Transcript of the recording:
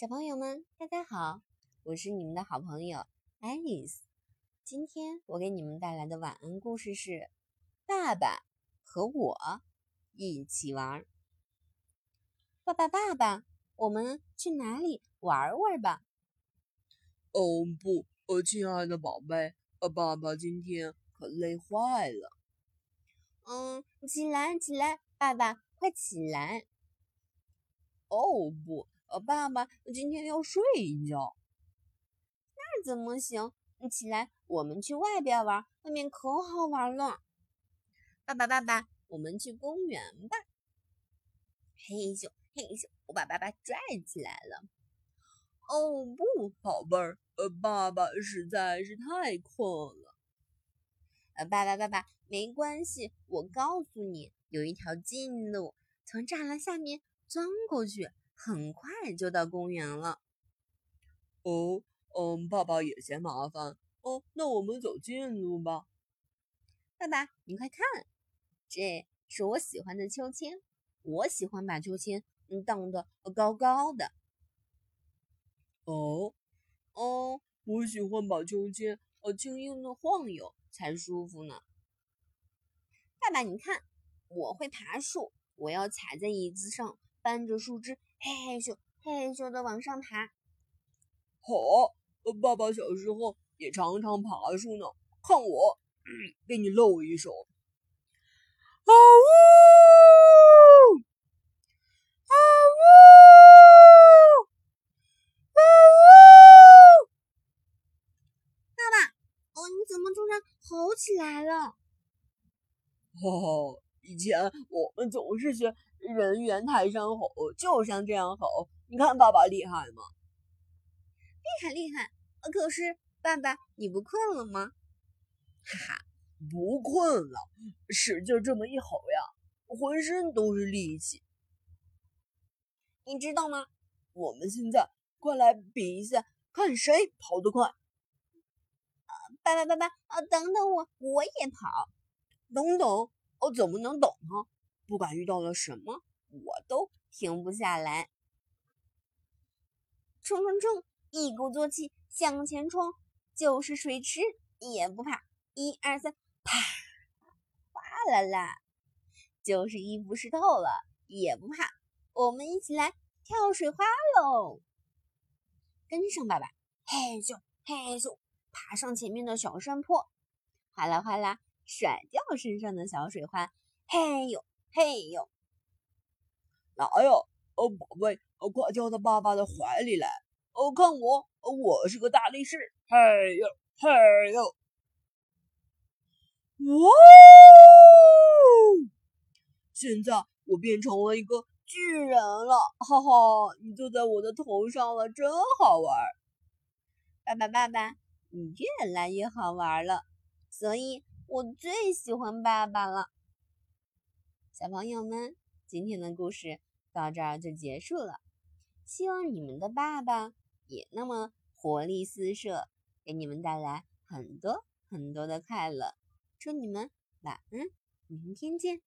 小朋友们，大家好，我是你们的好朋友 Alice。今天我给你们带来的晚安故事是《爸爸和我一起玩》。爸爸，爸爸，我们去哪里玩玩吧？哦不，呃，亲爱的宝贝，呃，爸爸今天可累坏了。嗯，起来，起来，爸爸，快起来！哦不。呃，爸爸今天要睡一觉，那怎么行？你起来，我们去外边玩，外面可好玩了。爸爸，爸爸，我们去公园吧。嘿咻嘿咻，我把爸爸拽起来了。哦不，宝贝儿，呃，爸爸实在是太困了。呃，爸爸，爸爸，没关系，我告诉你，有一条近路，从栅栏下面钻过去。很快就到公园了。哦，嗯，爸爸也嫌麻烦。哦，那我们走近路吧。爸爸，你快看，这是我喜欢的秋千。我喜欢把秋千荡得高高的。哦，哦，我喜欢把秋千呃轻轻的晃悠才舒服呢。爸爸，你看，我会爬树，我要踩在椅子上，搬着树枝。嘿嘿咻，嘿嘿咻的往上爬。好，爸爸小时候也常常爬树呢。看我，给你露一手。啊呜！啊呜！啊呜！爸爸，哦，你怎么突然吼起来了？哈哈，以前我们总是学。人猿泰山吼，就像这样吼。你看爸爸厉害吗？厉害厉害。可是爸爸，你不困了吗？哈哈，不困了，使劲这么一吼呀，浑身都是力气。你知道吗？我们现在快来比一下，看谁跑得快。爸爸爸爸，啊，等等我，我也跑。等等，我怎么能等呢？不管遇到了什么，我都停不下来。冲冲冲！一鼓作气向前冲，就是水池也不怕。一二三，啪！哗啦啦！就是衣服湿透了也不怕。我们一起来跳水花喽！跟上爸爸，嘿咻嘿咻，爬上前面的小山坡，哗啦哗啦，甩掉身上的小水花，嘿呦！嘿呦，来呀！哦，宝贝，快跳到爸爸的怀里来！哦，看我，我是个大力士！嘿呦，嘿呦！哇！现在我变成了一个巨人了！哈哈，你坐在我的头上了，真好玩！爸爸，爸爸，你越来越好玩了，所以我最喜欢爸爸了。小朋友们，今天的故事到这儿就结束了。希望你们的爸爸也那么活力四射，给你们带来很多很多的快乐。祝你们晚安，明天见。